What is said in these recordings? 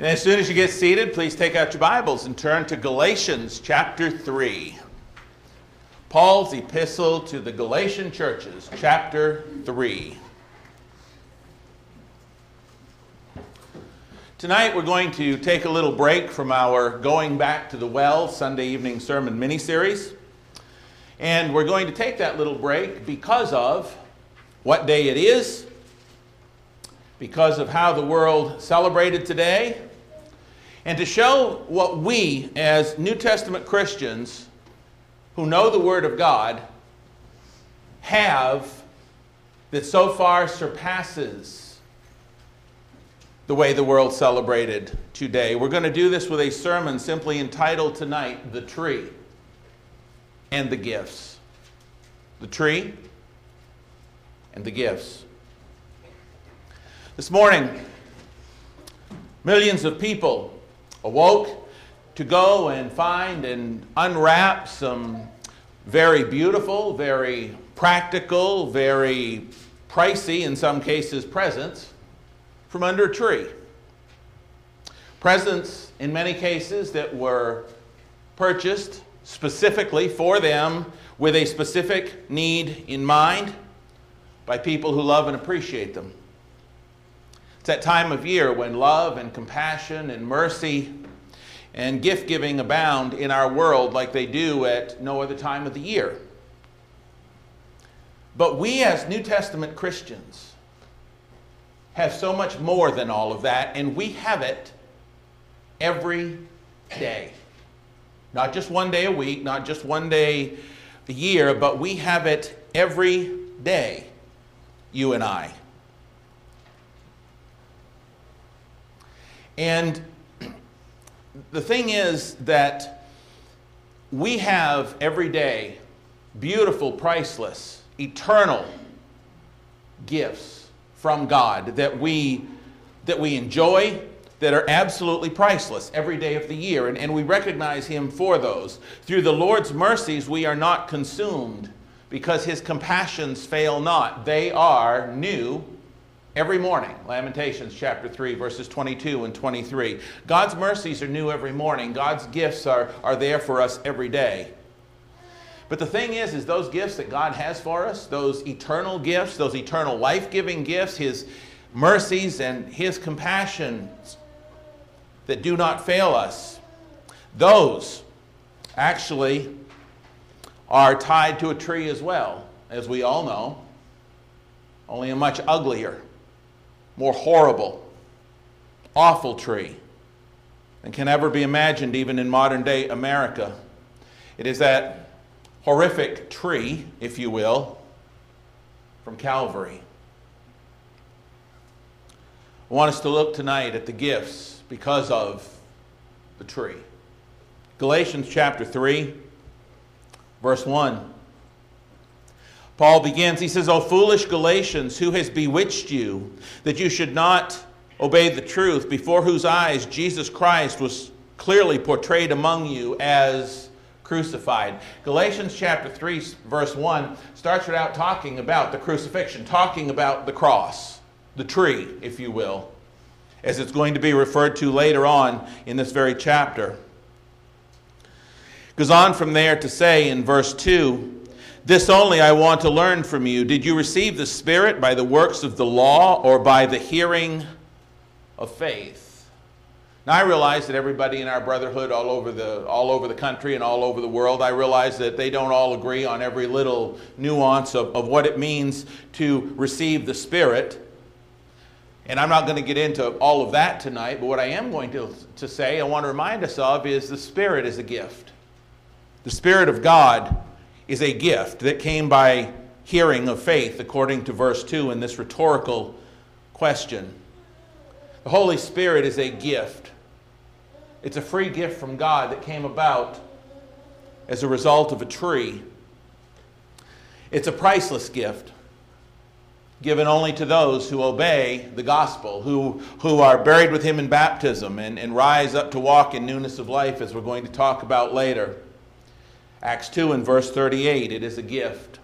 And as soon as you get seated, please take out your Bibles and turn to Galatians chapter 3. Paul's epistle to the Galatian churches, chapter 3. Tonight we're going to take a little break from our Going Back to the Well Sunday evening sermon mini series. And we're going to take that little break because of what day it is, because of how the world celebrated today, and to show what we, as New Testament Christians who know the Word of God, have that so far surpasses the way the world celebrated today. We're going to do this with a sermon simply entitled tonight, The Tree and the Gifts. The Tree and the Gifts. This morning, millions of people awoke to go and find and unwrap some very beautiful, very practical, very pricey, in some cases, presents from under a tree. Presents, in many cases, that were purchased specifically for them with a specific need in mind by people who love and appreciate them. It's that time of year when love and compassion and mercy and gift giving abound in our world like they do at no other time of the year. But we, as New Testament Christians, have so much more than all of that, and we have it every day. Not just one day a week, not just one day a year, but we have it every day, you and I. And the thing is that we have every day beautiful, priceless, eternal gifts from God that we, that we enjoy, that are absolutely priceless every day of the year. And, and we recognize Him for those. Through the Lord's mercies, we are not consumed because His compassions fail not. They are new every morning. Lamentations chapter 3, verses 22 and 23. God's mercies are new every morning. God's gifts are, are there for us every day. But the thing is, is those gifts that God has for us, those eternal gifts, those eternal life-giving gifts, His mercies and His compassions that do not fail us, those actually are tied to a tree as well, as we all know, only a much uglier more horrible, awful tree than can ever be imagined even in modern day America. It is that horrific tree, if you will, from Calvary. I want us to look tonight at the gifts because of the tree. Galatians chapter 3, verse 1. Paul begins, he says, O foolish Galatians, who has bewitched you that you should not obey the truth, before whose eyes Jesus Christ was clearly portrayed among you as crucified. Galatians chapter 3, verse 1 starts right out talking about the crucifixion, talking about the cross, the tree, if you will, as it's going to be referred to later on in this very chapter. Goes on from there to say in verse 2 this only I want to learn from you. Did you receive the Spirit by the works of the law or by the hearing of faith? Now I realize that everybody in our brotherhood all over the all over the country and all over the world, I realize that they don't all agree on every little nuance of, of what it means to receive the Spirit. And I'm not going to get into all of that tonight, but what I am going to, to say, I want to remind us of, is the Spirit is a gift. The Spirit of God is a gift that came by hearing of faith, according to verse 2 in this rhetorical question. The Holy Spirit is a gift. It's a free gift from God that came about as a result of a tree. It's a priceless gift given only to those who obey the gospel, who, who are buried with him in baptism and, and rise up to walk in newness of life, as we're going to talk about later. Acts 2 and verse 38, it is a gift.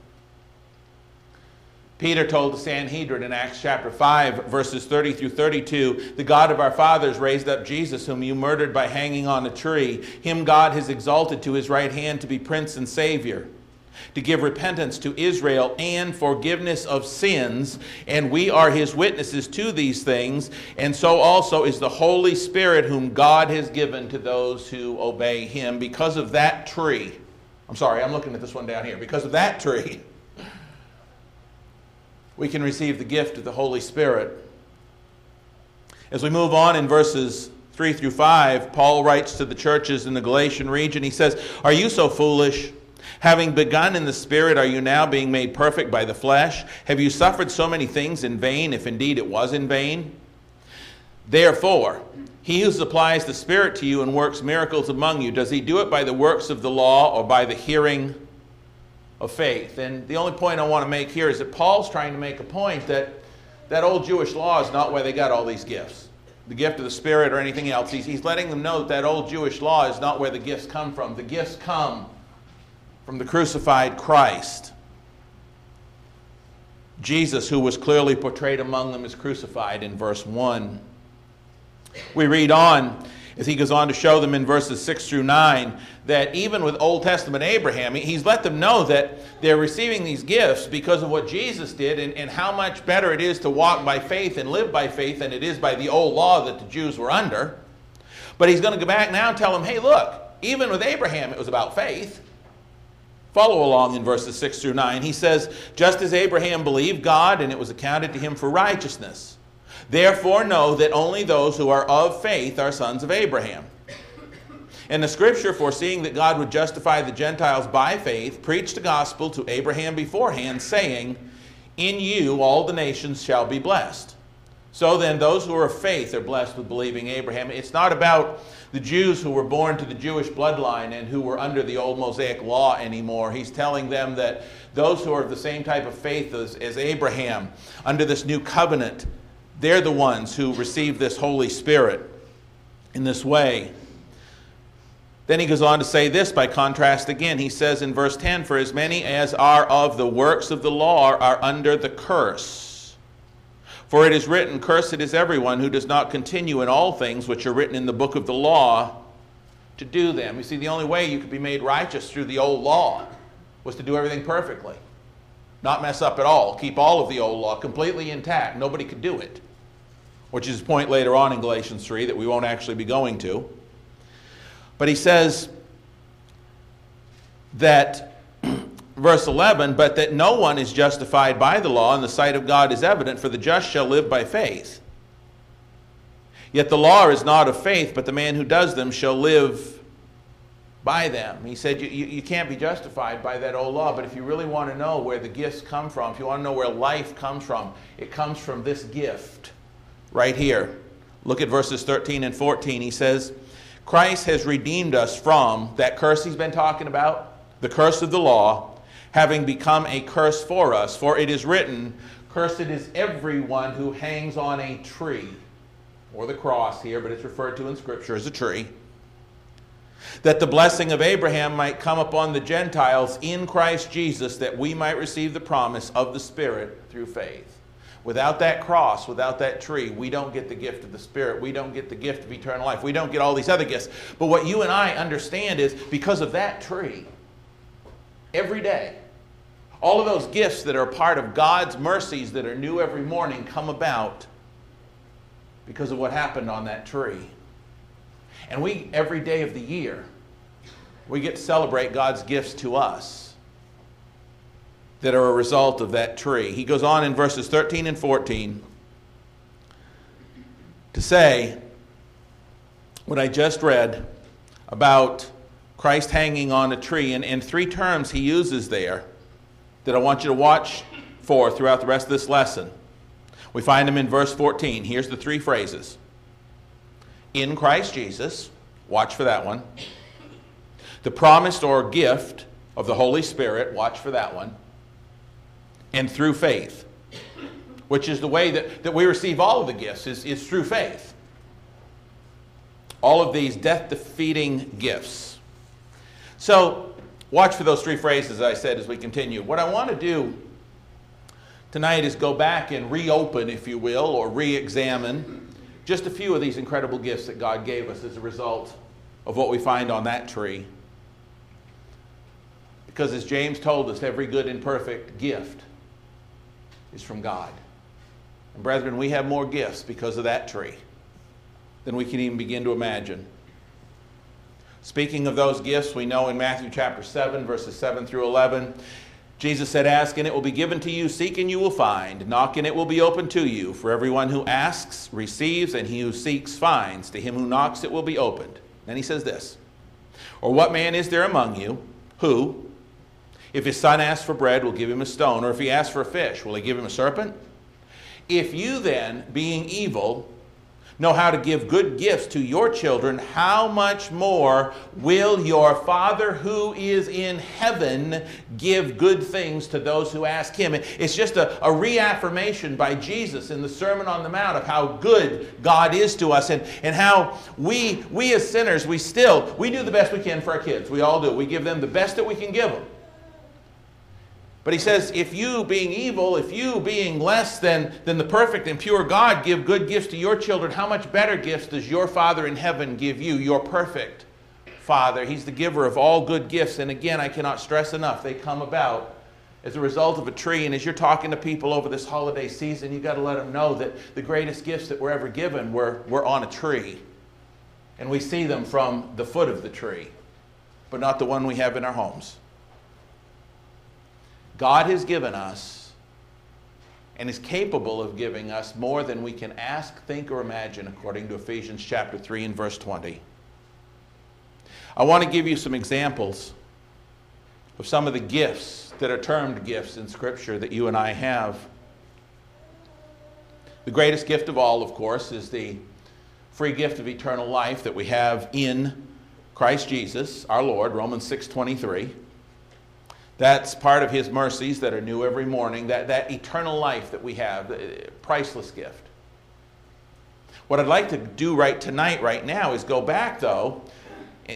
Peter told the Sanhedrin in Acts chapter 5, verses 30 through 32 The God of our fathers raised up Jesus, whom you murdered by hanging on a tree. Him God has exalted to his right hand to be prince and savior, to give repentance to Israel and forgiveness of sins. And we are his witnesses to these things. And so also is the Holy Spirit, whom God has given to those who obey him. Because of that tree, I'm sorry, I'm looking at this one down here. Because of that tree, we can receive the gift of the Holy Spirit. As we move on in verses 3 through 5, Paul writes to the churches in the Galatian region. He says, Are you so foolish? Having begun in the Spirit, are you now being made perfect by the flesh? Have you suffered so many things in vain, if indeed it was in vain? Therefore, he who supplies the Spirit to you and works miracles among you, does he do it by the works of the law or by the hearing of faith. And the only point I want to make here is that Paul's trying to make a point that that old Jewish law is not where they got all these gifts, the gift of the Spirit or anything else. He's, he's letting them know that that old Jewish law is not where the gifts come from. The gifts come from the crucified Christ. Jesus, who was clearly portrayed among them, is crucified in verse 1. We read on as he goes on to show them in verses 6 through 9 that even with Old Testament Abraham, he's let them know that they're receiving these gifts because of what Jesus did and, and how much better it is to walk by faith and live by faith than it is by the old law that the Jews were under. But he's going to go back now and tell them, hey, look, even with Abraham, it was about faith. Follow along in verses 6 through 9. He says, Just as Abraham believed God, and it was accounted to him for righteousness. Therefore, know that only those who are of faith are sons of Abraham. And the scripture, foreseeing that God would justify the Gentiles by faith, preached the gospel to Abraham beforehand, saying, In you all the nations shall be blessed. So then, those who are of faith are blessed with believing Abraham. It's not about the Jews who were born to the Jewish bloodline and who were under the old Mosaic law anymore. He's telling them that those who are of the same type of faith as, as Abraham, under this new covenant, they're the ones who receive this Holy Spirit in this way. Then he goes on to say this by contrast again. He says in verse 10 For as many as are of the works of the law are under the curse. For it is written, Cursed is everyone who does not continue in all things which are written in the book of the law to do them. You see, the only way you could be made righteous through the old law was to do everything perfectly, not mess up at all, keep all of the old law completely intact. Nobody could do it which is a point later on in Galatians 3 that we won't actually be going to. But he says that, verse 11, but that no one is justified by the law, and the sight of God is evident, for the just shall live by faith. Yet the law is not of faith, but the man who does them shall live by them. He said you, you, you, can't be justified by that old law, but if you really want to know where the gifts come from, if you want to know where life comes from, it comes from this gift right here. Look at verses 13 and 14. He says, Christ has redeemed us from that curse he's been talking about, the curse of the law, having become a curse for us. For it is written, Cursed is everyone who hangs on a tree, or the cross here, but it's referred to in Scripture as a tree. That the blessing of Abraham might come upon the Gentiles in Christ Jesus, that we might receive the promise of the Spirit through faith. Without that cross, without that tree, we don't get the gift of the Spirit. We don't get the gift of eternal life. We don't get all these other gifts. But what you and I understand is because of that tree, every day, all of those gifts that are part of God's mercies that are new every morning come about because of what happened on that tree. And we, every day of the year, we get to celebrate God's gifts to us that are a result of that tree. He goes on in verses 13 and 14 to say what I just read about Christ hanging on a tree. And, and three terms he uses there that I want you to watch for throughout the rest of this lesson. We find them in verse 14. Here's the three phrases In Christ Jesus, watch for that one. The promised or gift of the Holy Spirit, watch for that one and through faith, which is the way that, that we receive all of the gifts, is, is through faith. All of these death defeating gifts. So, watch for those three phrases I said as we continue. What I want to do tonight is go back and reopen, if you will, or re examine just a few of these incredible gifts that God gave us as a result of what we find on that tree. Because as James told us, every good and perfect gift is from God. And brethren, we have more gifts because of that tree than we can even begin to imagine. Speaking of those gifts, we know in Matthew chapter 7, verses 7 through 11, Jesus said, Ask and it will be given to you, seek and you will find, knock and it will be opened to you. For everyone who asks receives, and he who seeks finds. To him who knocks it will be opened. Then he says this Or what man is there among you who, if his son asks for bread, will give him a stone? Or if he asks for a fish, will he give him a serpent? If you then, being evil, know how to give good gifts to your children, how much more will your Father who is in heaven give good things to those who ask him? It's just a, a reaffirmation by Jesus in the Sermon on the Mount of how good God is to us and, and how we, we as sinners, we still, we do the best we can for our kids. We all do. We give them the best that we can give them. But he says, if you, being evil, if you, being less than, than the perfect and pure God, give good gifts to your children, how much better gifts does your Father in heaven give you, your perfect Father? He's the giver of all good gifts. And again, I cannot stress enough, they come about as a result of a tree. And as you're talking to people over this holiday season, you've got to let them know that the greatest gifts that were ever given were, were on a tree. And we see them from the foot of the tree, but not the one we have in our homes. God has given us and is capable of giving us more than we can ask, think, or imagine, according to Ephesians chapter 3 and verse 20. I want to give you some examples of some of the gifts that are termed gifts in Scripture that you and I have. The greatest gift of all, of course, is the free gift of eternal life that we have in Christ Jesus, our Lord, Romans 6:23. That's part of his mercies that are new every morning, that, that eternal life that we have, the priceless gift. What I'd like to do right tonight, right now, is go back though.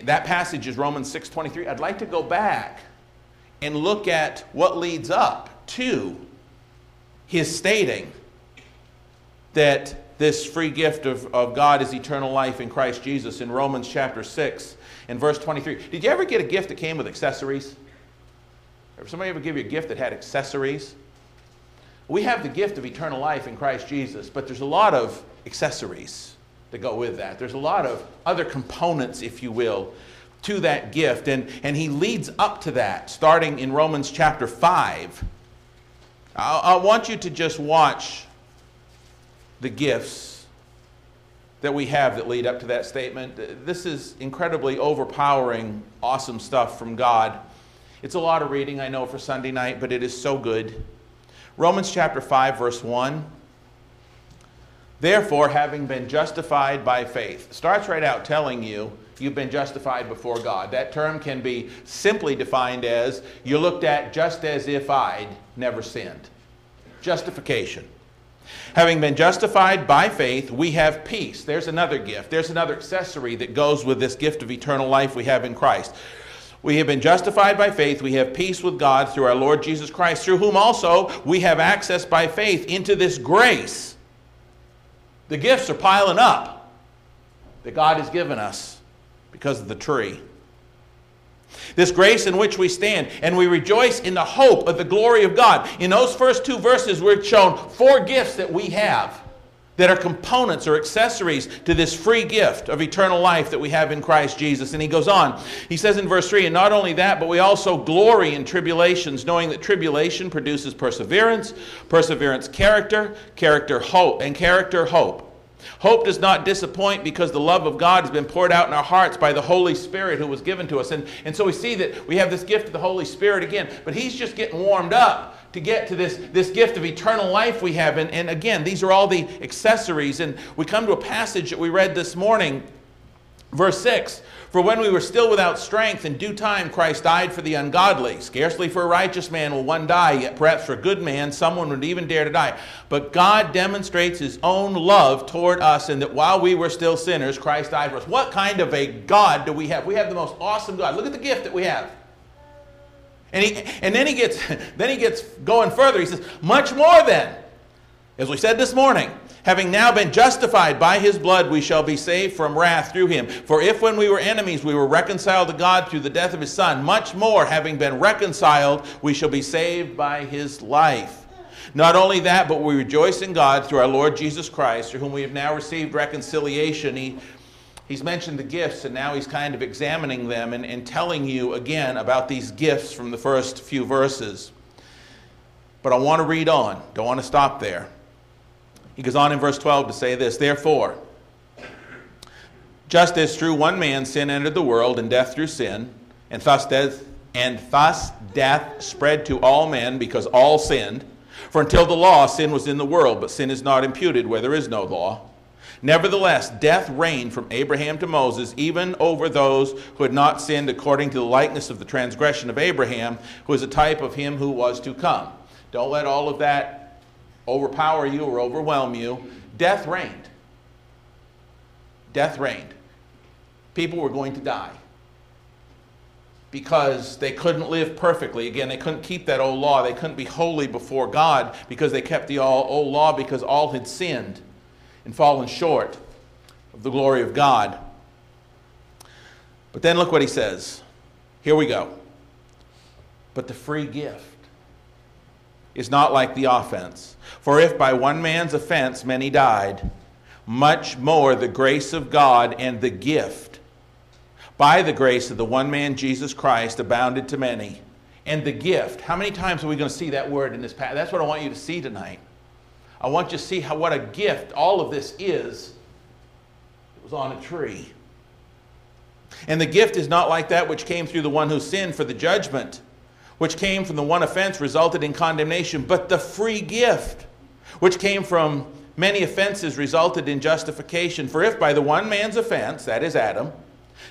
That passage is Romans 6:23. I'd like to go back and look at what leads up to his stating that this free gift of, of God is eternal life in Christ Jesus in Romans chapter 6 and verse 23. Did you ever get a gift that came with accessories? Ever somebody ever give you a gift that had accessories? We have the gift of eternal life in Christ Jesus, but there's a lot of accessories that go with that. There's a lot of other components, if you will, to that gift. And, and he leads up to that, starting in Romans chapter 5. I, I want you to just watch the gifts that we have that lead up to that statement. This is incredibly overpowering, awesome stuff from God. It's a lot of reading, I know, for Sunday night, but it is so good. Romans chapter 5, verse 1. Therefore, having been justified by faith, starts right out telling you you've been justified before God. That term can be simply defined as you looked at just as if I'd never sinned. Justification. Having been justified by faith, we have peace. There's another gift. There's another accessory that goes with this gift of eternal life we have in Christ. We have been justified by faith. We have peace with God through our Lord Jesus Christ, through whom also we have access by faith into this grace. The gifts are piling up that God has given us because of the tree. This grace in which we stand, and we rejoice in the hope of the glory of God. In those first two verses, we're shown four gifts that we have that are components or accessories to this free gift of eternal life that we have in Christ Jesus. And he goes on. He says in verse 3 And not only that, but we also glory in tribulations, knowing that tribulation produces perseverance, perseverance, character, character, hope, and character, hope. Hope does not disappoint because the love of God has been poured out in our hearts by the Holy Spirit who was given to us. And, and so we see that we have this gift of the Holy Spirit again, but He's just getting warmed up to get to this, this gift of eternal life we have. And, and again, these are all the accessories. And we come to a passage that we read this morning, verse 6 For when we were still without strength, in due time Christ died for the ungodly. Scarcely for a righteous man will one die, yet perhaps for a good man someone would even dare to die. But God demonstrates his own love toward us, in that while we were still sinners, Christ died for us. What kind of a God do we have? We have the most awesome God. Look at the gift that we have. And, he, and then, he gets, then he gets going further. He says, Much more then, as we said this morning, having now been justified by his blood, we shall be saved from wrath through him. For if when we were enemies we were reconciled to God through the death of his Son, much more, having been reconciled, we shall be saved by his life. Not only that, but we rejoice in God through our Lord Jesus Christ, through whom we have now received reconciliation. He he's mentioned the gifts, and now he's kind of examining them and, and telling you again about these gifts from the first few verses. But I want to read on, don't want to stop there. He goes on in verse 12 to say this Therefore, just as through one man sin entered the world, and death through sin, and thus death, and thus death spread to all men because all sinned. For until the law, sin was in the world, but sin is not imputed where there is no law. Nevertheless, death reigned from Abraham to Moses, even over those who had not sinned according to the likeness of the transgression of Abraham, who is a type of him who was to come. Don't let all of that overpower you or overwhelm you. Death reigned. Death reigned. People were going to die because they couldn't live perfectly. Again, they couldn't keep that old law. They couldn't be holy before God because they kept the old law because all had sinned and fallen short of the glory of God. But then look what he says. Here we go. But the free gift is not like the offense. For if by one man's offense many died, much more the grace of God and the gift by the grace of the one man Jesus Christ abounded to many. And the gift, how many times are we going to see that word in this passage? That's what I want you to see tonight. I want you to see how, what a gift all of this is. It was on a tree. And the gift is not like that which came through the one who sinned for the judgment, which came from the one offense resulted in condemnation, but the free gift, which came from many offenses, resulted in justification. For if by the one man's offense, that is Adam,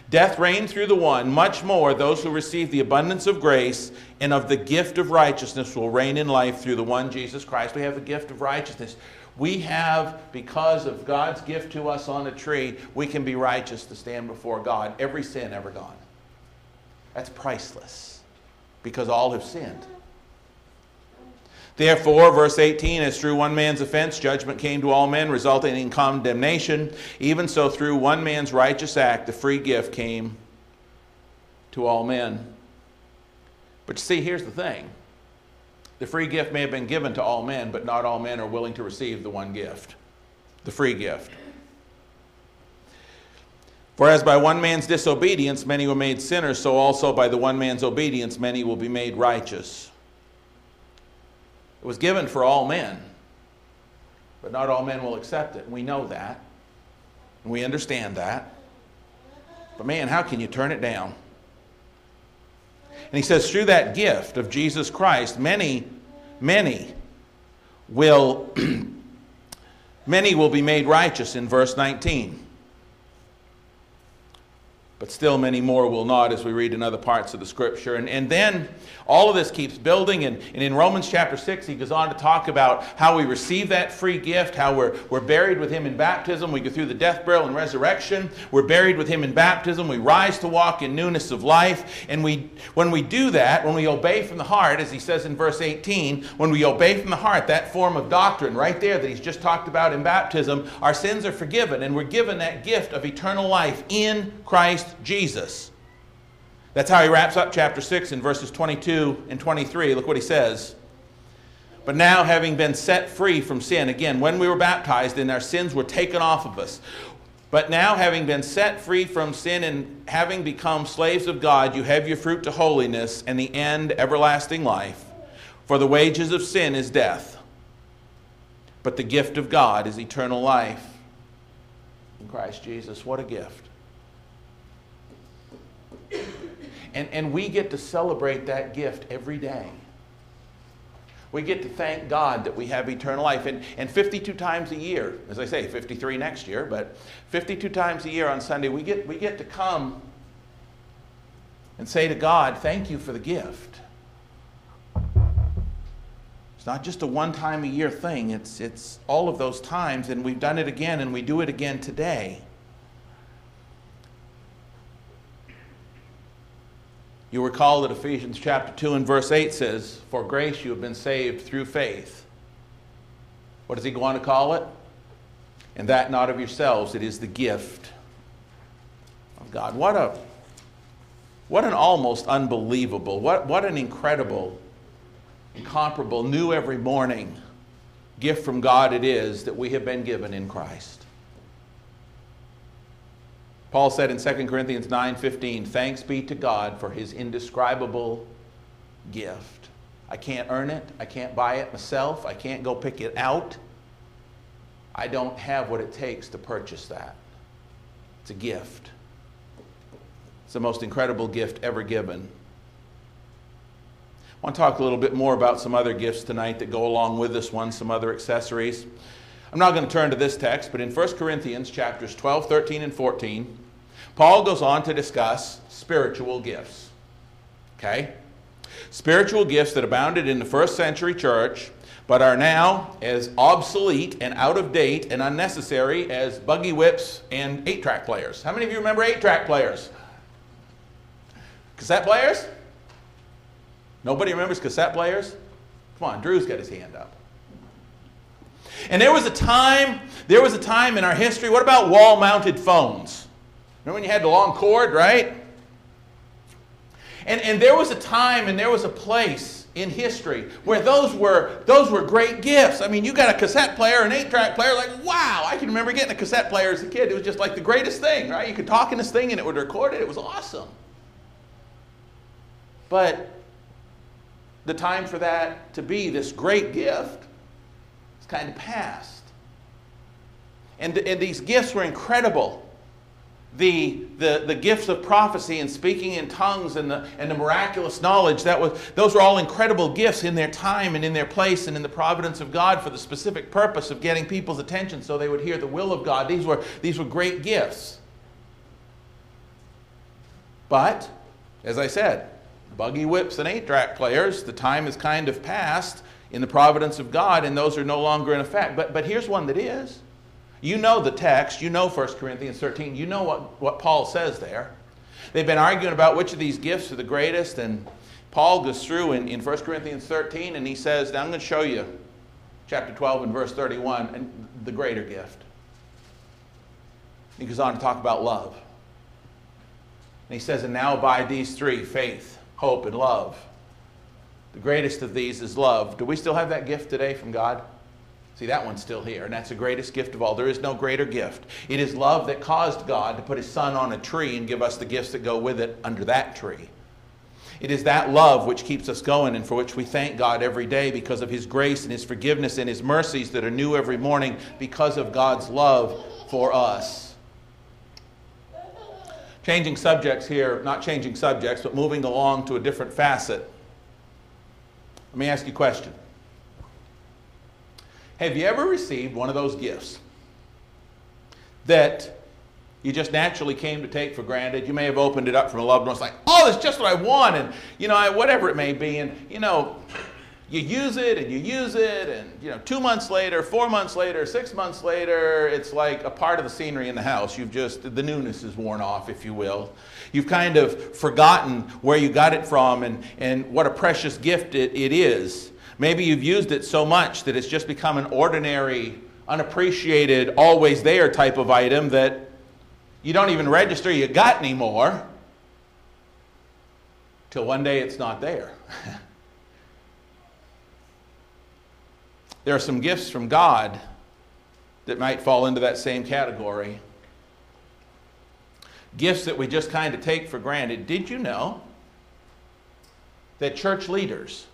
Death reigned through the one, much more those who receive the abundance of grace and of the gift of righteousness will reign in life through the one Jesus Christ. We have a gift of righteousness. We have, because of God's gift to us on a tree, we can be righteous to stand before God. Every sin ever gone. That's priceless because all have sinned. Therefore, verse 18, as through one man's offense judgment came to all men, resulting in condemnation, even so through one man's righteous act the free gift came to all men. But you see, here's the thing the free gift may have been given to all men, but not all men are willing to receive the one gift, the free gift. For as by one man's disobedience many were made sinners, so also by the one man's obedience many will be made righteous. It was given for all men, but not all men will accept it. We know that. And we understand that. But man, how can you turn it down? And he says, through that gift of Jesus Christ, many, many will many will be made righteous in verse 19 but still many more will not as we read in other parts of the scripture. And, and then all of this keeps building. And, and in Romans chapter 6, he goes on to talk about how we receive that free gift, how we're, we're buried with him in baptism. We go through the death, burial, and resurrection. We're buried with him in baptism. We rise to walk in newness of life. And we, when we do that, when we obey from the heart, as he says in verse 18, when we obey from the heart, that form of doctrine right there that he's just talked about in baptism, our sins are forgiven. And we're given that gift of eternal life in Christ Jesus. That's how he wraps up chapter 6 in verses 22 and 23. Look what he says. But now, having been set free from sin, again, when we were baptized and our sins were taken off of us, but now, having been set free from sin and having become slaves of God, you have your fruit to holiness and the end everlasting life. For the wages of sin is death, but the gift of God is eternal life in Christ Jesus. What a gift. And, and we get to celebrate that gift every day. We get to thank God that we have eternal life. And, and 52 times a year, as I say, 53 next year, but 52 times a year on Sunday, we get, we get to come and say to God, Thank you for the gift. It's not just a one time a year thing, it's, it's all of those times, and we've done it again, and we do it again today. You recall that Ephesians chapter 2 and verse 8 says, For grace you have been saved through faith. What does he go on to call it? And that not of yourselves, it is the gift of God. What a what an almost unbelievable, what, what an incredible, incomparable, new every morning gift from God it is that we have been given in Christ. Paul said in 2 Corinthians 9:15, "Thanks be to God for his indescribable gift. I can't earn it, I can't buy it myself, I can't go pick it out. I don't have what it takes to purchase that. It's a gift. It's the most incredible gift ever given. I want to talk a little bit more about some other gifts tonight that go along with this one, some other accessories. I'm not going to turn to this text, but in 1 Corinthians chapters 12, 13, and 14, Paul goes on to discuss spiritual gifts. Okay? Spiritual gifts that abounded in the first century church, but are now as obsolete and out of date and unnecessary as buggy whips and eight track players. How many of you remember eight track players? Cassette players? Nobody remembers cassette players? Come on, Drew's got his hand up. And there was a time, there was a time in our history, what about wall mounted phones? Remember when you had the long cord, right? And, and there was a time and there was a place in history where those were, those were great gifts. I mean, you got a cassette player, an eight track player, like, wow, I can remember getting a cassette player as a kid. It was just like the greatest thing, right? You could talk in this thing and it would record it. It was awesome. But the time for that to be this great gift kind of past. And, and these gifts were incredible. The, the, the gifts of prophecy and speaking in tongues and the, and the miraculous knowledge, that was, those were all incredible gifts in their time and in their place and in the providence of God for the specific purpose of getting people's attention so they would hear the will of God. These were, these were great gifts. But, as I said, buggy whips and eight track players, the time is kind of past in the providence of God, and those are no longer in effect. But, but here's one that is. You know the text, you know 1 Corinthians 13, you know what, what Paul says there. They've been arguing about which of these gifts are the greatest, and Paul goes through in, in 1 Corinthians 13 and he says, Now I'm going to show you chapter 12 and verse 31, and the greater gift. He goes on to talk about love. And he says, And now abide these three faith, hope, and love. The greatest of these is love. Do we still have that gift today from God? See, that one's still here, and that's the greatest gift of all. There is no greater gift. It is love that caused God to put his son on a tree and give us the gifts that go with it under that tree. It is that love which keeps us going and for which we thank God every day because of his grace and his forgiveness and his mercies that are new every morning because of God's love for us. Changing subjects here, not changing subjects, but moving along to a different facet. Let me ask you a question. Have you ever received one of those gifts that you just naturally came to take for granted? You may have opened it up from a loved one. It's like, oh, that's just what I want, and you know, whatever it may be, and you know, you use it and you use it, and you know, two months later, four months later, six months later, it's like a part of the scenery in the house. You've just the newness is worn off, if you will. You've kind of forgotten where you got it from and, and what a precious gift it, it is. Maybe you've used it so much that it's just become an ordinary, unappreciated, always there type of item that you don't even register you got anymore till one day it's not there. there are some gifts from God that might fall into that same category. Gifts that we just kind of take for granted. Did you know that church leaders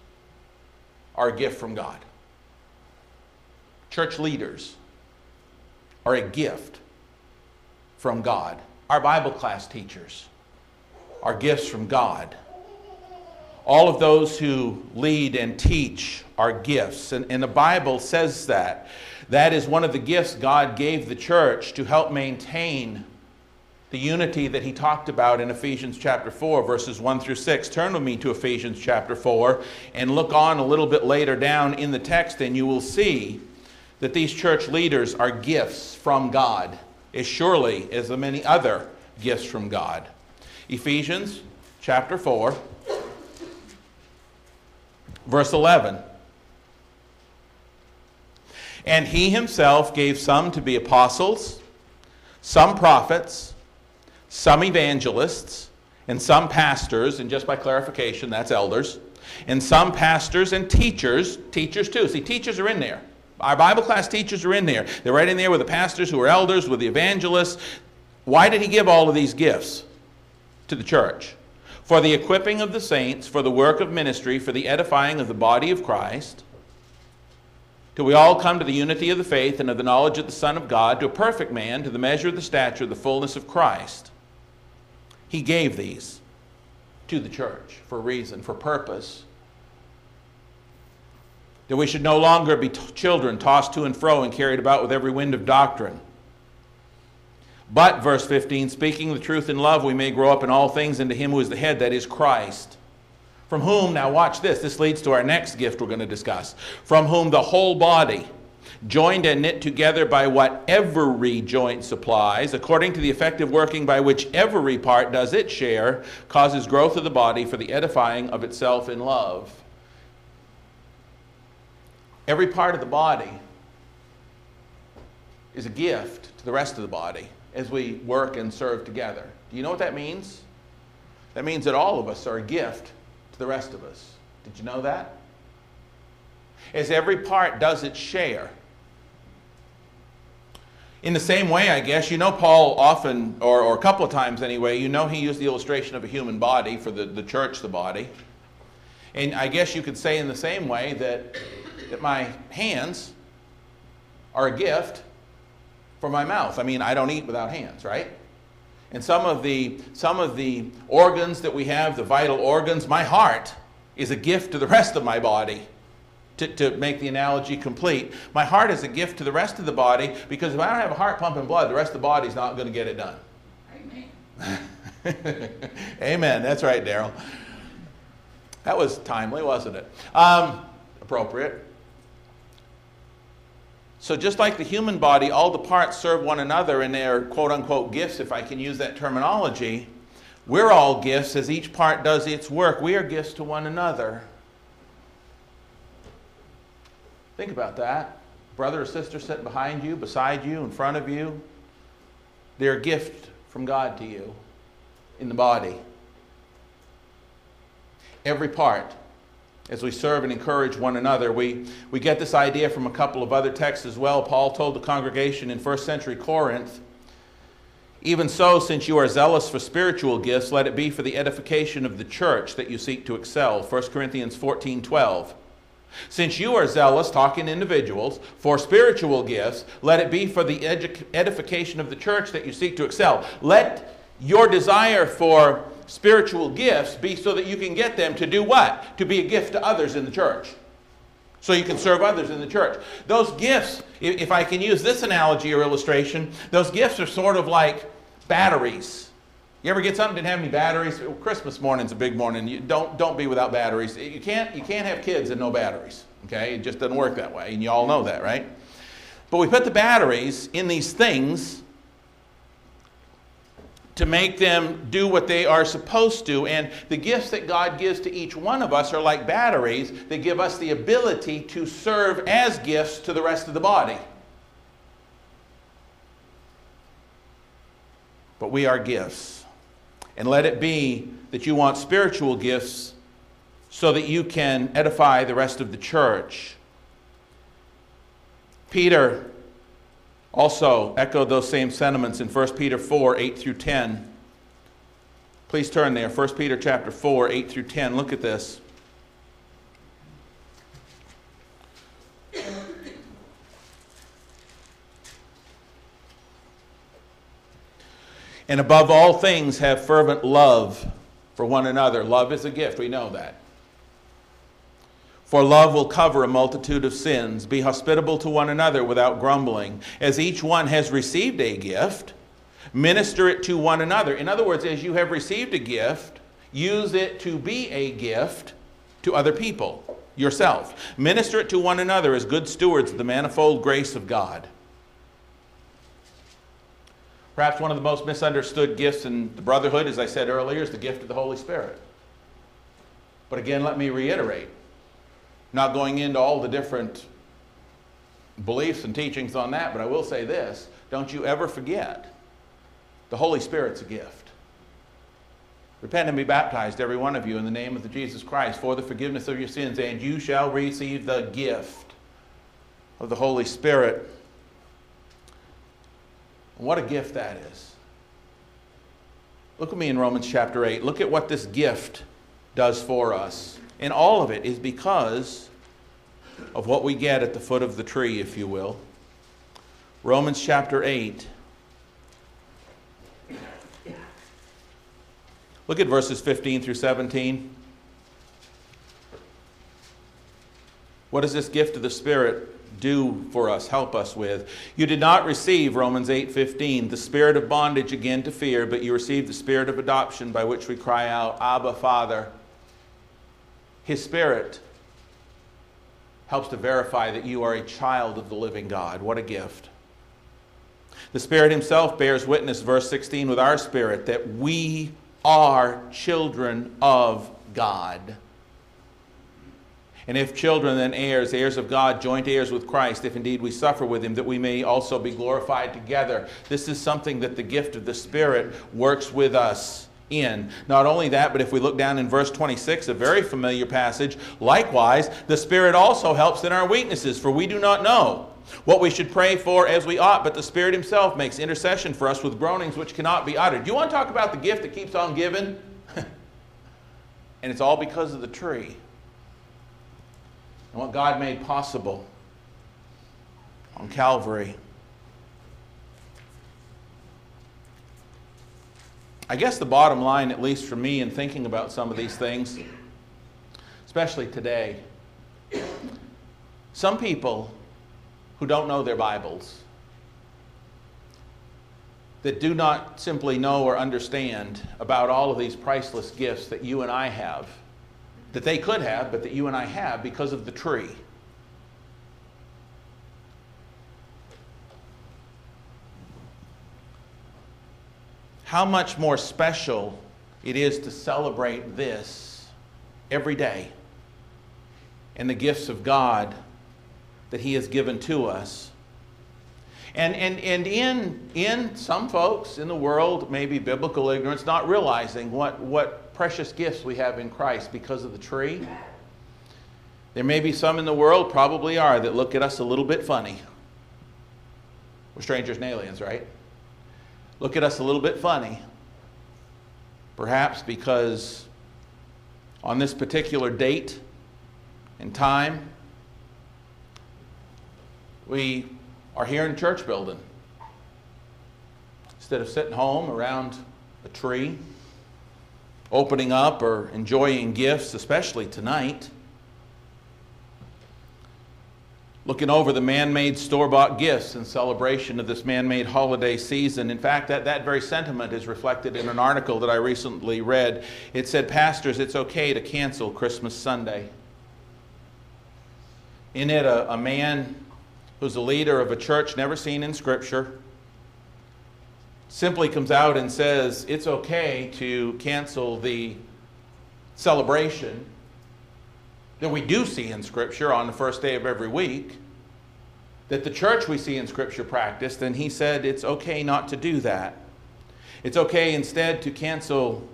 are a gift from God. Church leaders are a gift from God. Our Bible class teachers are gifts from God. All of those who lead and teach are gifts. And, and the Bible says that. That is one of the gifts God gave the church to help maintain the unity that he talked about in Ephesians chapter 4, verses 1 through 6. Turn with me to Ephesians chapter 4 and look on a little bit later down in the text, and you will see that these church leaders are gifts from God, as surely as the many other gifts from God. Ephesians chapter 4, verse 11. And he himself gave some to be apostles, some prophets, some evangelists, and some pastors, and just by clarification, that's elders, and some pastors and teachers, teachers too. See, teachers are in there. Our Bible class teachers are in there. They're right in there with the pastors who are elders, with the evangelists. Why did he give all of these gifts to the church? For the equipping of the saints, for the work of ministry, for the edifying of the body of Christ, till we all come to the unity of the faith and of the knowledge of the Son of God, to a perfect man, to the measure of the stature of the fullness of Christ. He gave these to the church for reason, for purpose. That we should no longer be t- children tossed to and fro and carried about with every wind of doctrine. But, verse 15, speaking the truth in love, we may grow up in all things into Him who is the head, that is Christ from whom, now watch this, this leads to our next gift we're going to discuss. From whom the whole body, joined and knit together by what every joint supplies, according to the effective working by which every part does its share, causes growth of the body for the edifying of itself in love. Every part of the body is a gift to the rest of the body as we work and serve together. Do you know what that means? That means that all of us are a gift to the rest of us. Did you know that? As every part does its share. In the same way, I guess, you know, Paul often, or, or a couple of times anyway, you know, he used the illustration of a human body for the, the church, the body. And I guess you could say in the same way that, that my hands are a gift my mouth. I mean, I don't eat without hands, right? And some of the, some of the organs that we have, the vital organs, my heart is a gift to the rest of my body. To, to make the analogy complete, my heart is a gift to the rest of the body because if I don't have a heart pumping blood, the rest of the body's not going to get it done. Amen. Amen. That's right, Daryl. That was timely, wasn't it? Um, appropriate. So, just like the human body, all the parts serve one another in their quote unquote gifts, if I can use that terminology. We're all gifts as each part does its work. We are gifts to one another. Think about that. Brother or sister sitting behind you, beside you, in front of you. They're a gift from God to you in the body. Every part as we serve and encourage one another. We, we get this idea from a couple of other texts as well. Paul told the congregation in first century Corinth, Even so, since you are zealous for spiritual gifts, let it be for the edification of the church that you seek to excel. 1 Corinthians 14 12. Since you are zealous, talking individuals, for spiritual gifts, let it be for the edu- edification of the church that you seek to excel. Let your desire for spiritual gifts be so that you can get them to do what? To be a gift to others in the church. So you can serve others in the church. Those gifts, if I can use this analogy or illustration, those gifts are sort of like batteries. You ever get something didn't have any batteries? Christmas morning's a big morning. You don't don't be without batteries. You can't you can't have kids and no batteries. Okay, it just doesn't work that way, and you all know that, right? But we put the batteries in these things to make them do what they are supposed to. And the gifts that God gives to each one of us are like batteries that give us the ability to serve as gifts to the rest of the body. But we are gifts. And let it be that you want spiritual gifts so that you can edify the rest of the church. Peter also echoed those same sentiments in 1 Peter 4 8 through 10. Please turn there. 1 Peter chapter 4 8 through 10. Look at this. And above all things, have fervent love for one another. Love is a gift, we know that. For love will cover a multitude of sins. Be hospitable to one another without grumbling. As each one has received a gift, minister it to one another. In other words, as you have received a gift, use it to be a gift to other people, yourself. Minister it to one another as good stewards of the manifold grace of God. Perhaps one of the most misunderstood gifts in the brotherhood, as I said earlier, is the gift of the Holy Spirit. But again, let me reiterate not going into all the different beliefs and teachings on that, but I will say this don't you ever forget the Holy Spirit's a gift. Repent and be baptized, every one of you, in the name of the Jesus Christ for the forgiveness of your sins, and you shall receive the gift of the Holy Spirit. What a gift that is. Look at me in Romans chapter 8. Look at what this gift does for us. And all of it is because of what we get at the foot of the tree, if you will. Romans chapter 8. Look at verses 15 through 17. What does this gift of the Spirit do for us, help us with? You did not receive, Romans 8:15, the spirit of bondage again to fear, but you received the spirit of adoption by which we cry out, Abba, Father. His Spirit helps to verify that you are a child of the living God. What a gift. The Spirit Himself bears witness, verse 16, with our spirit that we are children of God. And if children, then heirs, heirs of God, joint heirs with Christ, if indeed we suffer with him, that we may also be glorified together. This is something that the gift of the Spirit works with us in. Not only that, but if we look down in verse 26, a very familiar passage, likewise, the Spirit also helps in our weaknesses, for we do not know what we should pray for as we ought, but the Spirit Himself makes intercession for us with groanings which cannot be uttered. Do you want to talk about the gift that keeps on giving? and it's all because of the tree and what God made possible on Calvary. I guess the bottom line, at least for me in thinking about some of these things, especially today, some people who don't know their Bibles, that do not simply know or understand about all of these priceless gifts that you and I have, that they could have, but that you and I have because of the tree. How much more special it is to celebrate this every day and the gifts of God that He has given to us. And, and, and in, in some folks in the world, maybe biblical ignorance, not realizing what, what precious gifts we have in Christ because of the tree. There may be some in the world, probably are, that look at us a little bit funny. We're strangers and aliens, right? Look at us a little bit funny. Perhaps because on this particular date and time, we are here in church building. Instead of sitting home around a tree, opening up or enjoying gifts, especially tonight, looking over the man made store bought gifts in celebration of this man made holiday season. In fact, that, that very sentiment is reflected in an article that I recently read. It said, Pastors, it's okay to cancel Christmas Sunday. In it, a, a man who's a leader of a church never seen in Scripture simply comes out and says, It's okay to cancel the celebration that we do see in Scripture on the first day of every week, that the church we see in Scripture practiced, and he said it's okay not to do that. It's okay instead to cancel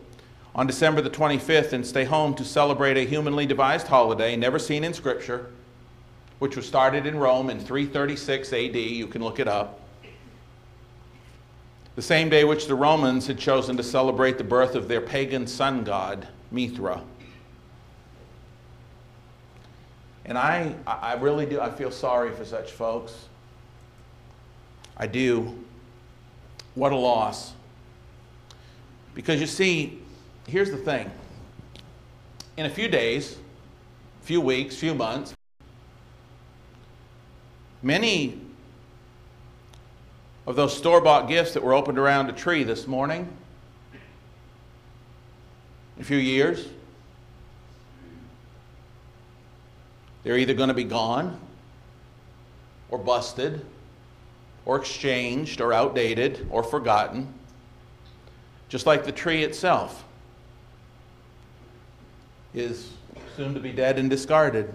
on December the 25th and stay home to celebrate a humanly devised holiday never seen in Scripture, which was started in Rome in 336 AD. You can look it up. The same day which the Romans had chosen to celebrate the birth of their pagan sun god, Mithra. And I, I really do, I feel sorry for such folks. I do. What a loss. Because you see, here's the thing. In a few days, few weeks, few months, many of those store bought gifts that were opened around a tree this morning, in a few years, They're either going to be gone or busted or exchanged or outdated or forgotten, just like the tree itself is soon to be dead and discarded.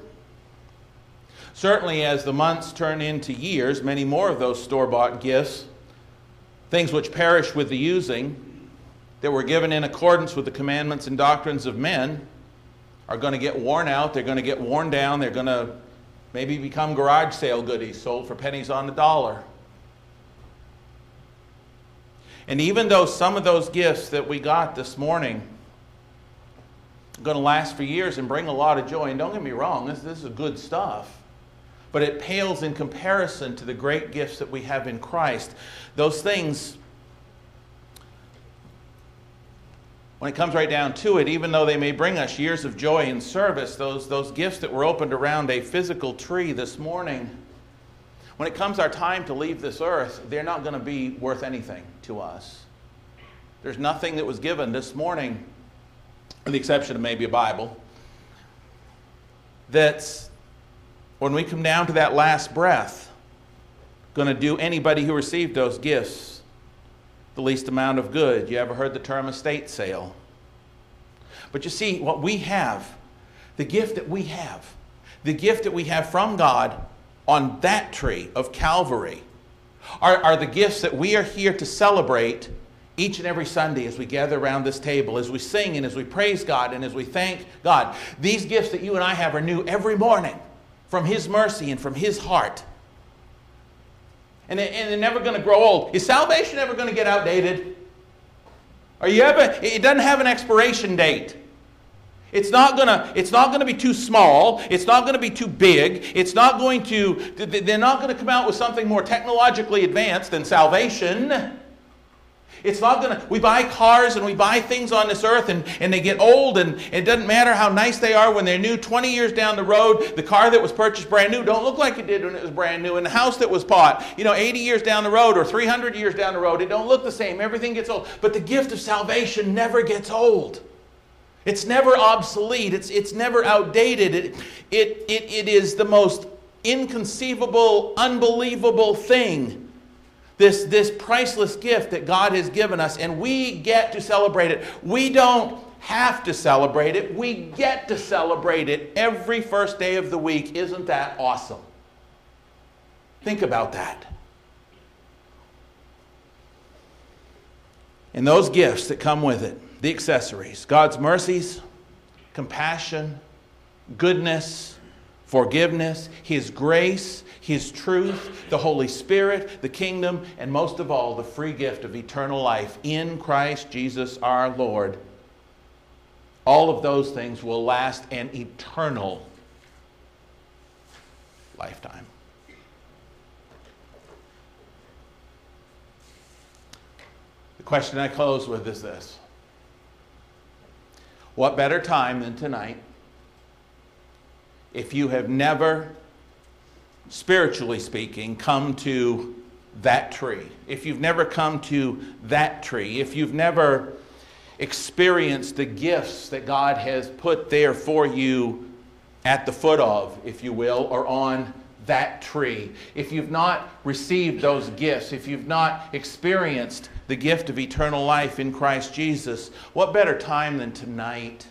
Certainly, as the months turn into years, many more of those store bought gifts, things which perish with the using, that were given in accordance with the commandments and doctrines of men, are going to get worn out. They're going to get worn down. They're going to maybe become garage sale goodies sold for pennies on the dollar. And even though some of those gifts that we got this morning are going to last for years and bring a lot of joy, and don't get me wrong, this, this is good stuff, but it pales in comparison to the great gifts that we have in Christ. Those things, when it comes right down to it, even though they may bring us years of joy and service, those, those gifts that were opened around a physical tree this morning, when it comes our time to leave this earth, they're not going to be worth anything to us. There's nothing that was given this morning, with the exception of maybe a Bible, that's, when we come down to that last breath, going to do anybody who received those gifts the least amount of good. You ever heard the term estate sale? But you see, what we have, the gift that we have, the gift that we have from God on that tree of Calvary are, are the gifts that we are here to celebrate each and every Sunday as we gather around this table, as we sing and as we praise God and as we thank God. These gifts that you and I have are new every morning from His mercy and from His heart. And, they, and they're never going to grow old. Is salvation ever going to get outdated? Are you ever? It doesn't have an expiration date. It's not gonna, it's not gonna be too small. It's not gonna be too big. It's not going to, they're not gonna come out with something more technologically advanced than salvation. It's not going to, we buy cars and we buy things on this earth and, and they get old and it doesn't matter how nice they are when they're new. 20 years down the road, the car that was purchased brand new don't look like it did when it was brand new. And the house that was bought, you know, 80 years down the road or 300 years down the road, it don't look the same. Everything gets old. But the gift of salvation never gets old. It's never obsolete. It's, it's never outdated. It, it, it, it is the most inconceivable, unbelievable thing. This, this priceless gift that God has given us, and we get to celebrate it. We don't have to celebrate it, we get to celebrate it every first day of the week. Isn't that awesome? Think about that. And those gifts that come with it the accessories God's mercies, compassion, goodness, forgiveness, His grace, His truth, the Holy Spirit, the kingdom, and most of all, the free gift of eternal life in Christ Jesus our Lord. All of those things will last an eternal lifetime. The question I close with is this what better time than tonight if you have never, spiritually speaking, come to that tree? If you've never come to that tree, if you've never experienced the gifts that God has put there for you at the foot of, if you will, or on that tree, if you've not received those gifts, if you've not experienced the gift of eternal life in Christ Jesus, what better time than tonight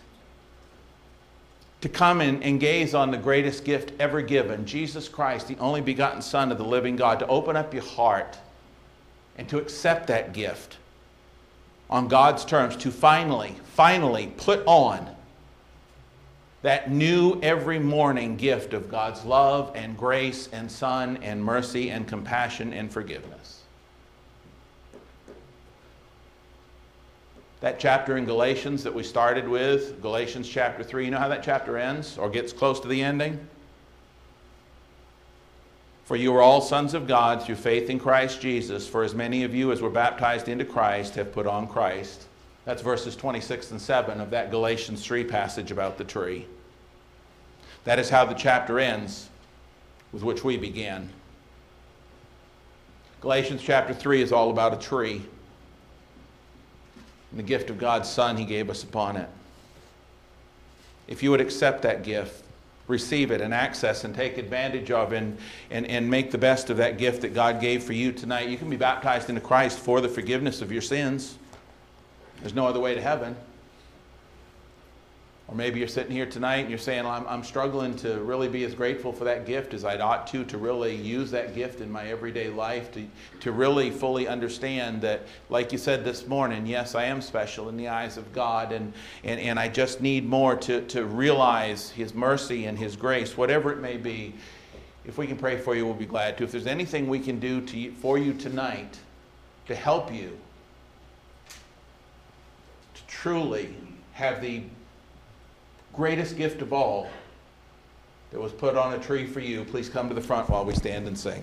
to come and, and gaze on the greatest gift ever given, Jesus Christ, the only begotten Son of the living God, to open up your heart and to accept that gift on God's terms, to finally, finally put on that new every morning gift of God's love and grace and Son and mercy and compassion and forgiveness. That chapter in Galatians that we started with, Galatians chapter 3, you know how that chapter ends or gets close to the ending? For you are all sons of God through faith in Christ Jesus. For as many of you as were baptized into Christ have put on Christ. That's verses 26 and 7 of that Galatians 3 passage about the tree. That is how the chapter ends with which we began. Galatians chapter 3 is all about a tree and the gift of God's Son he gave us upon it. If you would accept that gift, receive it and access and take advantage of and, and, and make the best of that gift that God gave for you tonight. You can be baptized into Christ for the forgiveness of your sins. There's no other way to heaven. Or maybe you're sitting here tonight and you're saying, I'm, I'm struggling to really be as grateful for that gift as I ought to, to really use that gift in my everyday life, to, to really fully understand that, like you said this morning, yes, I am special in the eyes of God, and, and, and I just need more to, to realize His mercy and His grace, whatever it may be. If we can pray for you, we'll be glad to. If there's anything we can do to, for you tonight to help you to truly have the greatest gift of all that was put on a tree for you, please come to the front while we stand and sing.